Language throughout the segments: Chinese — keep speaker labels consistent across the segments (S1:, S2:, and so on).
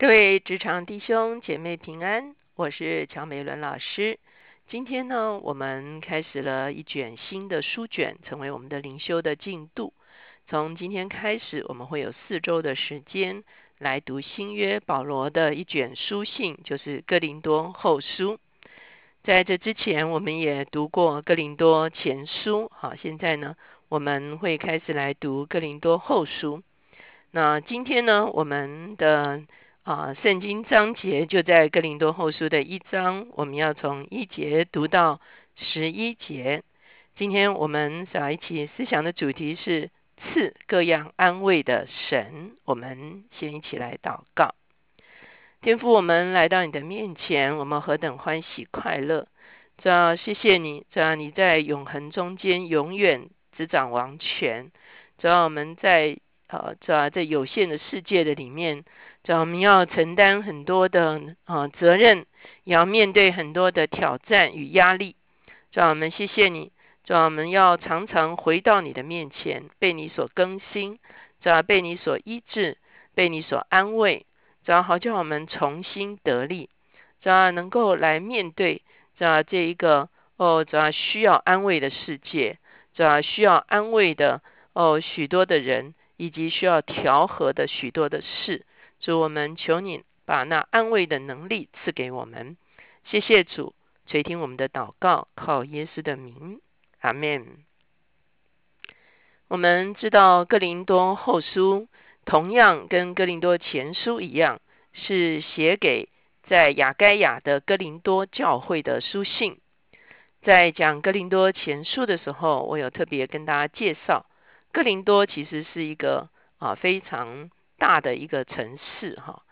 S1: 各位职场弟兄姐妹平安，我是乔美伦老师。今天呢，我们开始了一卷新的书卷，成为我们的灵修的进度。从今天开始，我们会有四周的时间来读新约保罗的一卷书信，就是哥林多后书。在这之前，我们也读过哥林多前书，好，现在呢，我们会开始来读哥林多后书。那今天呢，我们的啊，圣经章节就在哥林多后书的一章，我们要从一节读到十一节。今天我们在一起思想的主题是赐各样安慰的神。我们先一起来祷告。天父，我们来到你的面前，我们何等欢喜快乐！主要谢谢你，主要你在永恒中间永远执掌王权。主要我们在呃，主要在有限的世界的里面。主要我们要承担很多的啊责任，也要面对很多的挑战与压力。主我们谢谢你，主我们要常常回到你的面前，被你所更新，主被你所医治，被你所安慰。主要好叫我们重新得力，主能够来面对这这一个哦，主需要安慰的世界，主需要安慰的哦许多的人，以及需要调和的许多的事。主，我们求你把那安慰的能力赐给我们。谢谢主垂听我们的祷告，靠耶稣的名，阿门。我们知道哥林多后书同样跟哥林多前书一样，是写给在雅该亚的哥林多教会的书信。在讲哥林多前书的时候，我有特别跟大家介绍，哥林多其实是一个啊非常。大的一个城市哈，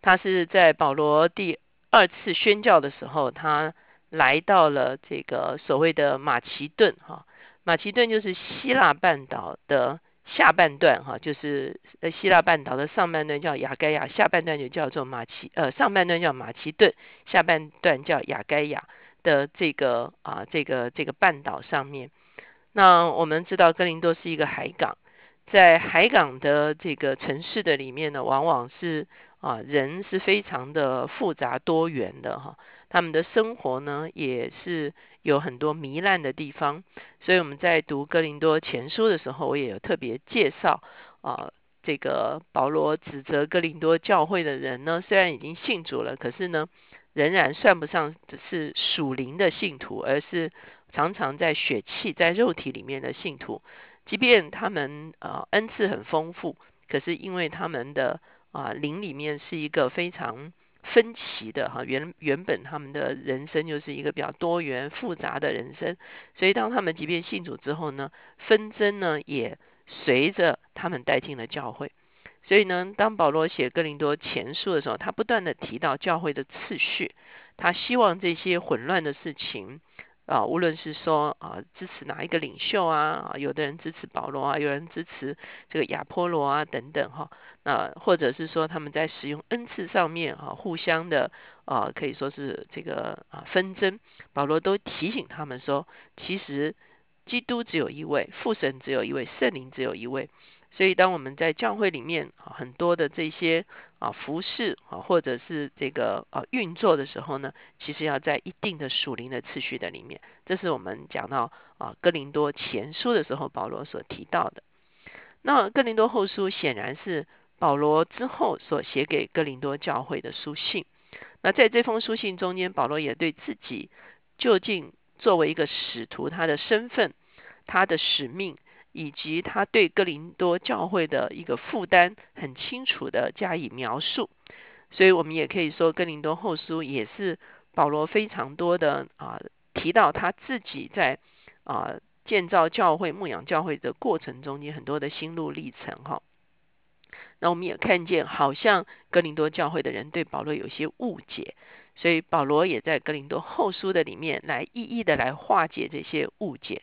S1: 他是在保罗第二次宣教的时候，他来到了这个所谓的马其顿哈。马其顿就是希腊半岛的下半段哈，就是呃希腊半岛的上半段叫雅盖亚，下半段就叫做马其呃上半段叫马其顿，下半段叫雅盖亚的这个啊这个这个半岛上面。那我们知道哥林多是一个海港。在海港的这个城市的里面呢，往往是啊人是非常的复杂多元的哈，他们的生活呢也是有很多糜烂的地方，所以我们在读哥林多前书的时候，我也有特别介绍啊这个保罗指责哥林多教会的人呢，虽然已经信主了，可是呢仍然算不上是属灵的信徒，而是常常在血气在肉体里面的信徒。即便他们啊恩赐很丰富，可是因为他们的啊灵里面是一个非常分歧的哈，原原本他们的人生就是一个比较多元复杂的人生，所以当他们即便信主之后呢，纷争呢也随着他们带进了教会。所以呢，当保罗写哥林多前书的时候，他不断的提到教会的次序，他希望这些混乱的事情。啊，无论是说啊支持哪一个领袖啊，有的人支持保罗啊，有人支持这个亚波罗啊等等哈，那或者是说他们在使用恩赐上面哈，互相的啊可以说是这个啊纷争，保罗都提醒他们说，其实基督只有一位，父神只有一位，圣灵只有一位。所以，当我们在教会里面啊，很多的这些啊服饰啊，或者是这个啊运作的时候呢，其实要在一定的属灵的次序的里面。这是我们讲到啊哥林多前书的时候，保罗所提到的。那哥林多后书显然是保罗之后所写给哥林多教会的书信。那在这封书信中间，保罗也对自己究竟作为一个使徒，他的身份、他的使命。以及他对哥林多教会的一个负担很清楚的加以描述，所以我们也可以说哥林多后书也是保罗非常多的啊提到他自己在啊建造教会、牧养教会的过程中间很多的心路历程哈。那我们也看见好像哥林多教会的人对保罗有些误解，所以保罗也在哥林多后书的里面来一一的来化解这些误解。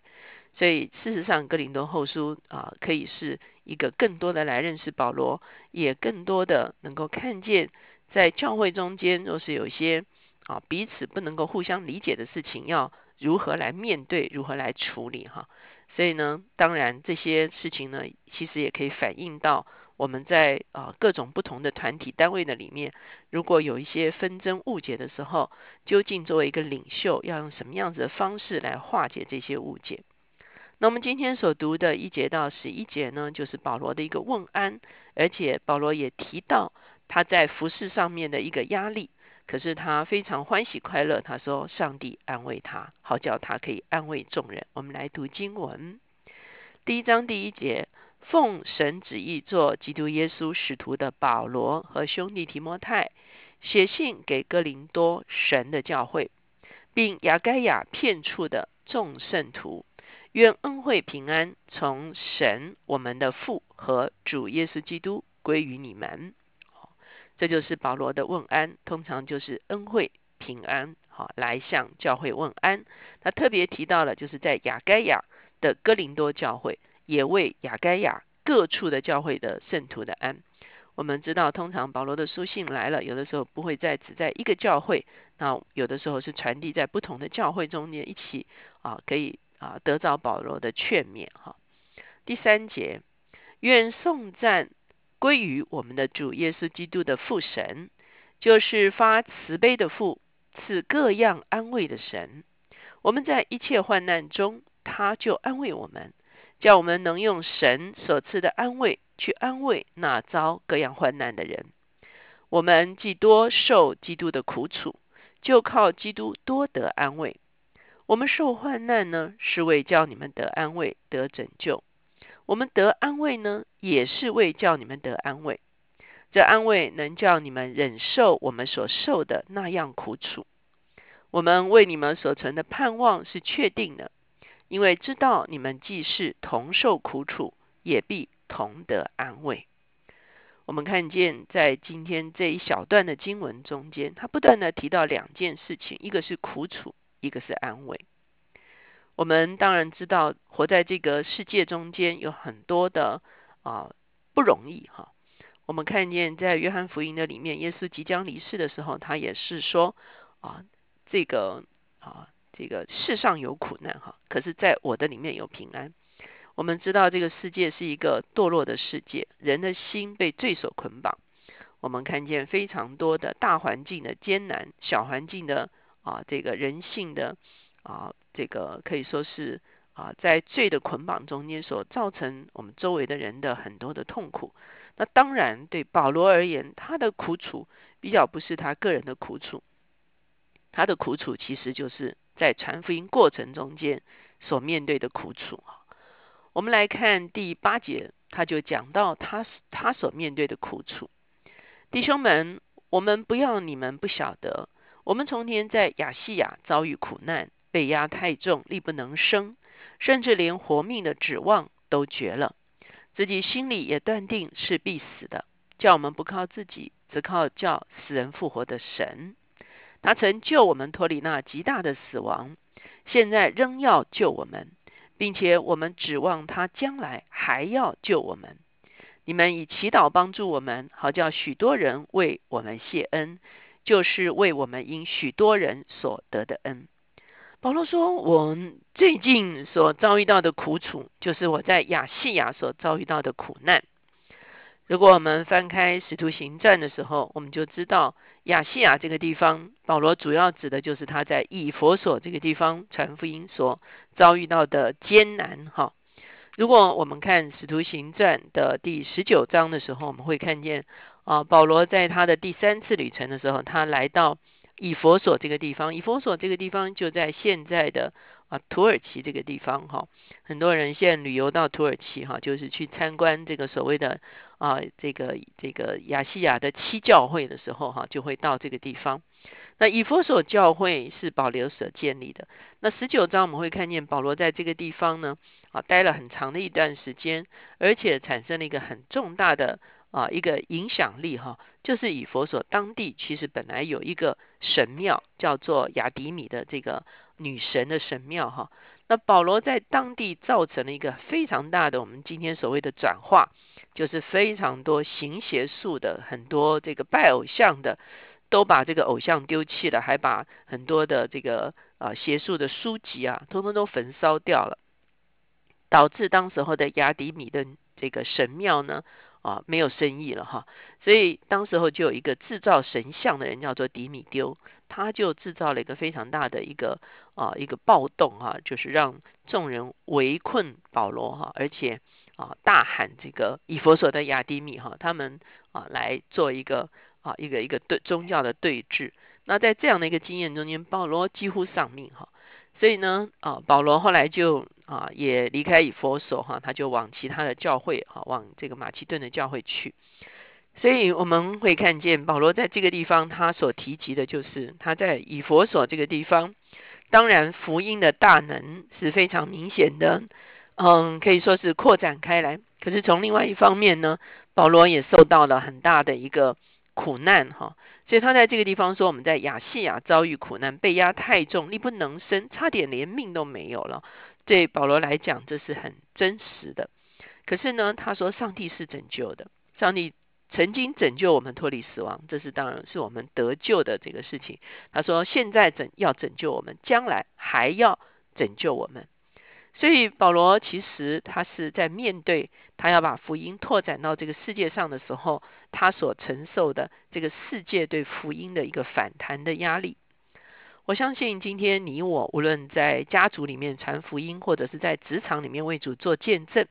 S1: 所以，事实上，哥林顿后书啊，可以是一个更多的来认识保罗，也更多的能够看见，在教会中间，若是有一些啊彼此不能够互相理解的事情，要如何来面对，如何来处理哈。所以呢，当然这些事情呢，其实也可以反映到我们在啊各种不同的团体单位的里面，如果有一些纷争误解的时候，究竟作为一个领袖，要用什么样子的方式来化解这些误解？那我们今天所读的一节到十一节呢，就是保罗的一个问安，而且保罗也提到他在服饰上面的一个压力，可是他非常欢喜快乐，他说上帝安慰他，好叫他可以安慰众人。我们来读经文，第一章第一节。奉神旨意做基督耶稣使徒的保罗和兄弟提摩太，写信给哥林多神的教会，并亚该亚片处的众圣徒，愿恩惠平安从神我们的父和主耶稣基督归于你们。这就是保罗的问安，通常就是恩惠平安，好来向教会问安。他特别提到了，就是在雅盖亚的哥林多教会。也为雅盖亚各处的教会的圣徒的安。我们知道，通常保罗的书信来了，有的时候不会在只在一个教会，那有的时候是传递在不同的教会中间一起啊，可以啊得着保罗的劝勉哈。第三节，愿颂赞归于我们的主耶稣基督的父神，就是发慈悲的父，赐各样安慰的神。我们在一切患难中，他就安慰我们。叫我们能用神所赐的安慰去安慰那遭各样患难的人。我们既多受基督的苦楚，就靠基督多得安慰。我们受患难呢，是为叫你们得安慰、得拯救；我们得安慰呢，也是为叫你们得安慰。这安慰能叫你们忍受我们所受的那样苦楚。我们为你们所存的盼望是确定的。因为知道你们既是同受苦楚，也必同得安慰。我们看见在今天这一小段的经文中间，他不断的提到两件事情：一个是苦楚，一个是安慰。我们当然知道，活在这个世界中间有很多的啊不容易哈。我们看见在约翰福音的里面，耶稣即将离世的时候，他也是说啊这个啊。这个世上有苦难哈，可是在我的里面有平安。我们知道这个世界是一个堕落的世界，人的心被罪所捆绑。我们看见非常多的大环境的艰难，小环境的啊，这个人性的啊，这个可以说是啊，在罪的捆绑中间所造成我们周围的人的很多的痛苦。那当然对保罗而言，他的苦楚比较不是他个人的苦楚，他的苦楚其实就是。在传福音过程中间所面对的苦楚啊，我们来看第八节，他就讲到他他所面对的苦楚。弟兄们，我们不要你们不晓得，我们从前在亚细亚遭遇苦难，被压太重，力不能生，甚至连活命的指望都绝了，自己心里也断定是必死的，叫我们不靠自己，只靠叫死人复活的神。他曾救我们脱离那极大的死亡，现在仍要救我们，并且我们指望他将来还要救我们。你们以祈祷帮助我们，好叫许多人为我们谢恩，就是为我们因许多人所得的恩。保罗说：“我最近所遭遇到的苦楚，就是我在亚细亚所遭遇到的苦难。”如果我们翻开《使徒行传》的时候，我们就知道亚细亚这个地方，保罗主要指的就是他在以佛所这个地方传福音所遭遇到的艰难。哈，如果我们看《使徒行传》的第十九章的时候，我们会看见啊，保罗在他的第三次旅程的时候，他来到以佛所这个地方。以佛所这个地方就在现在的啊土耳其这个地方。哈，很多人现在旅游到土耳其，哈，就是去参观这个所谓的。啊，这个这个亚细亚的七教会的时候，哈，就会到这个地方。那以弗所教会是保留所建立的。那十九章我们会看见保罗在这个地方呢，啊，待了很长的一段时间，而且产生了一个很重大的啊一个影响力，哈，就是以佛所当地其实本来有一个神庙，叫做雅迪米的这个女神的神庙，哈。那保罗在当地造成了一个非常大的我们今天所谓的转化。就是非常多行邪术的，很多这个拜偶像的，都把这个偶像丢弃了，还把很多的这个啊邪术的书籍啊，通通都焚烧掉了，导致当时候的雅迪米的这个神庙呢，啊没有生意了哈。所以当时候就有一个制造神像的人叫做迪米丢，他就制造了一个非常大的一个啊一个暴动哈，就是让众人围困保罗哈，而且啊大喊这个以佛所的亚迪米哈，他们啊来做一个啊一个一个对宗教的对峙。那在这样的一个经验中间，保罗几乎丧命哈。所以呢，啊，保罗后来就啊也离开以佛所哈，他就往其他的教会哈，往这个马其顿的教会去。所以我们会看见保罗在这个地方，他所提及的就是他在以佛所这个地方，当然福音的大能是非常明显的，嗯，可以说是扩展开来。可是从另外一方面呢，保罗也受到了很大的一个苦难哈。所以他在这个地方说，我们在亚细亚遭遇苦难，被压太重，力不能生，差点连命都没有了。对保罗来讲，这是很真实的。可是呢，他说上帝是拯救的，上帝曾经拯救我们脱离死亡，这是当然是我们得救的这个事情。他说现在拯要拯救我们，将来还要拯救我们。所以保罗其实他是在面对他要把福音拓展到这个世界上的时候，他所承受的这个世界对福音的一个反弹的压力。我相信今天你我无论在家族里面传福音，或者是在职场里面为主做见证，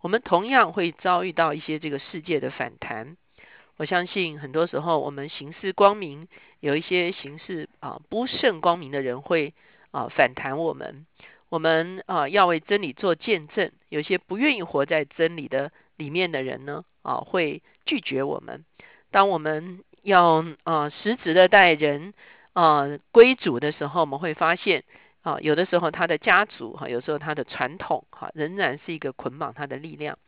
S1: 我们同样会遭遇到一些这个世界的反弹。我相信很多时候我们行事光明，有一些行事啊不甚光明的人会啊反弹我们。我们啊要为真理做见证，有些不愿意活在真理的里面的人呢啊会拒绝我们。当我们要啊实质的带人啊归主的时候，我们会发现啊有的时候他的家族哈，有时候他的传统哈仍然是一个捆绑他的力量。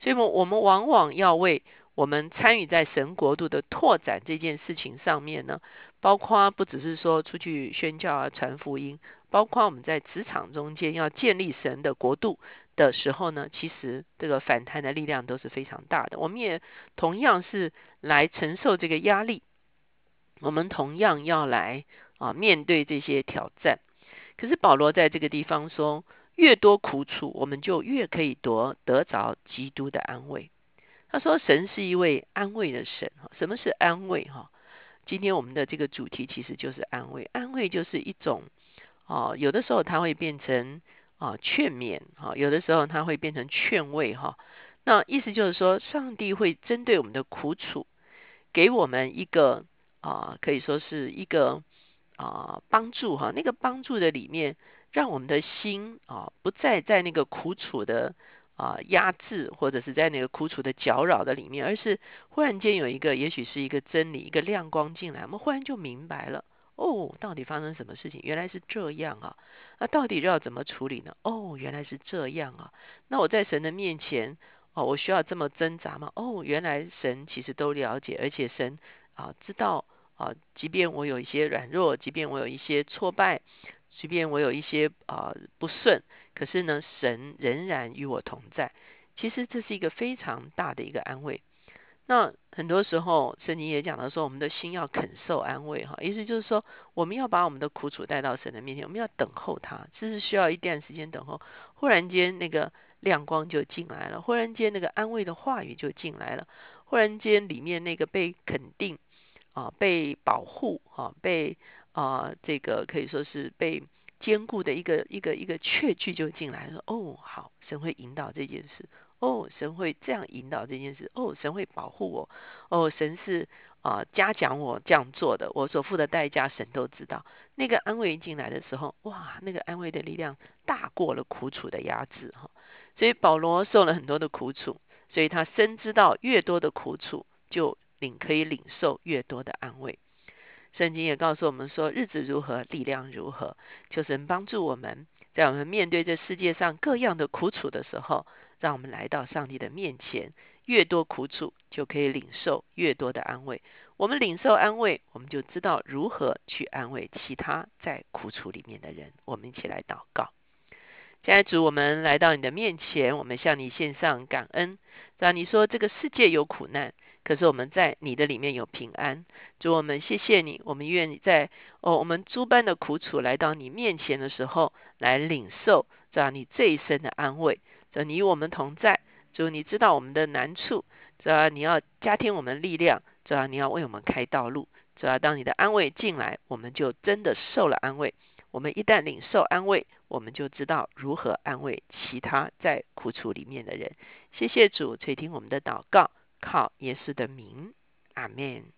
S1: 所以，我我们往往要为我们参与在神国度的拓展这件事情上面呢，包括不只是说出去宣教啊传福音。包括我们在职场中间要建立神的国度的时候呢，其实这个反弹的力量都是非常大的。我们也同样是来承受这个压力，我们同样要来啊面对这些挑战。可是保罗在这个地方说，越多苦楚，我们就越可以得得着基督的安慰。他说，神是一位安慰的神。什么是安慰？哈，今天我们的这个主题其实就是安慰。安慰就是一种。哦，有的时候它会变成啊劝勉，哈，有的时候它会变成劝慰，哈。那意思就是说，上帝会针对我们的苦楚，给我们一个啊，可以说是一个啊帮助，哈。那个帮助的里面，让我们的心啊不再在那个苦楚的啊压制，或者是在那个苦楚的搅扰的里面，而是忽然间有一个，也许是一个真理，一个亮光进来，我们忽然就明白了。哦，到底发生什么事情？原来是这样啊！那到底要怎么处理呢？哦，原来是这样啊！那我在神的面前，哦，我需要这么挣扎吗？哦，原来神其实都了解，而且神啊知道啊，即便我有一些软弱，即便我有一些挫败，即便我有一些啊不顺，可是呢，神仍然与我同在。其实这是一个非常大的一个安慰。那很多时候，圣经也讲到说，我们的心要肯受安慰，哈，意思就是说，我们要把我们的苦楚带到神的面前，我们要等候他，这是需要一段时间等候。忽然间，那个亮光就进来了，忽然间，那个安慰的话语就进来了，忽然间，里面那个被肯定啊，被保护啊，被啊，这个可以说是被坚固的一个一个一个确据就进来说。哦，好，神会引导这件事。哦，神会这样引导这件事。哦，神会保护我。哦，神是啊嘉奖我这样做的。我所付的代价，神都知道。那个安慰进来的时候，哇，那个安慰的力量大过了苦楚的压制哈。所以保罗受了很多的苦楚，所以他深知道越多的苦楚，就领可以领受越多的安慰。圣经也告诉我们说，日子如何，力量如何，求神帮助我们，在我们面对这世界上各样的苦楚的时候。让我们来到上帝的面前，越多苦楚就可以领受越多的安慰。我们领受安慰，我们就知道如何去安慰其他在苦楚里面的人。我们一起来祷告，家主，我们来到你的面前，我们向你献上感恩。让你说这个世界有苦难，可是我们在你的里面有平安。主，我们谢谢你，我们愿意在哦我们诸般的苦楚来到你面前的时候，来领受这样你这一生的安慰。这，你与我们同在。主，你知道我们的难处。这你要加添我们力量，这你要为我们开道路，主要当你的安慰进来，我们就真的受了安慰。我们一旦领受安慰，我们就知道如何安慰其他在苦楚里面的人。谢谢主垂听我们的祷告，靠耶稣的名，阿门。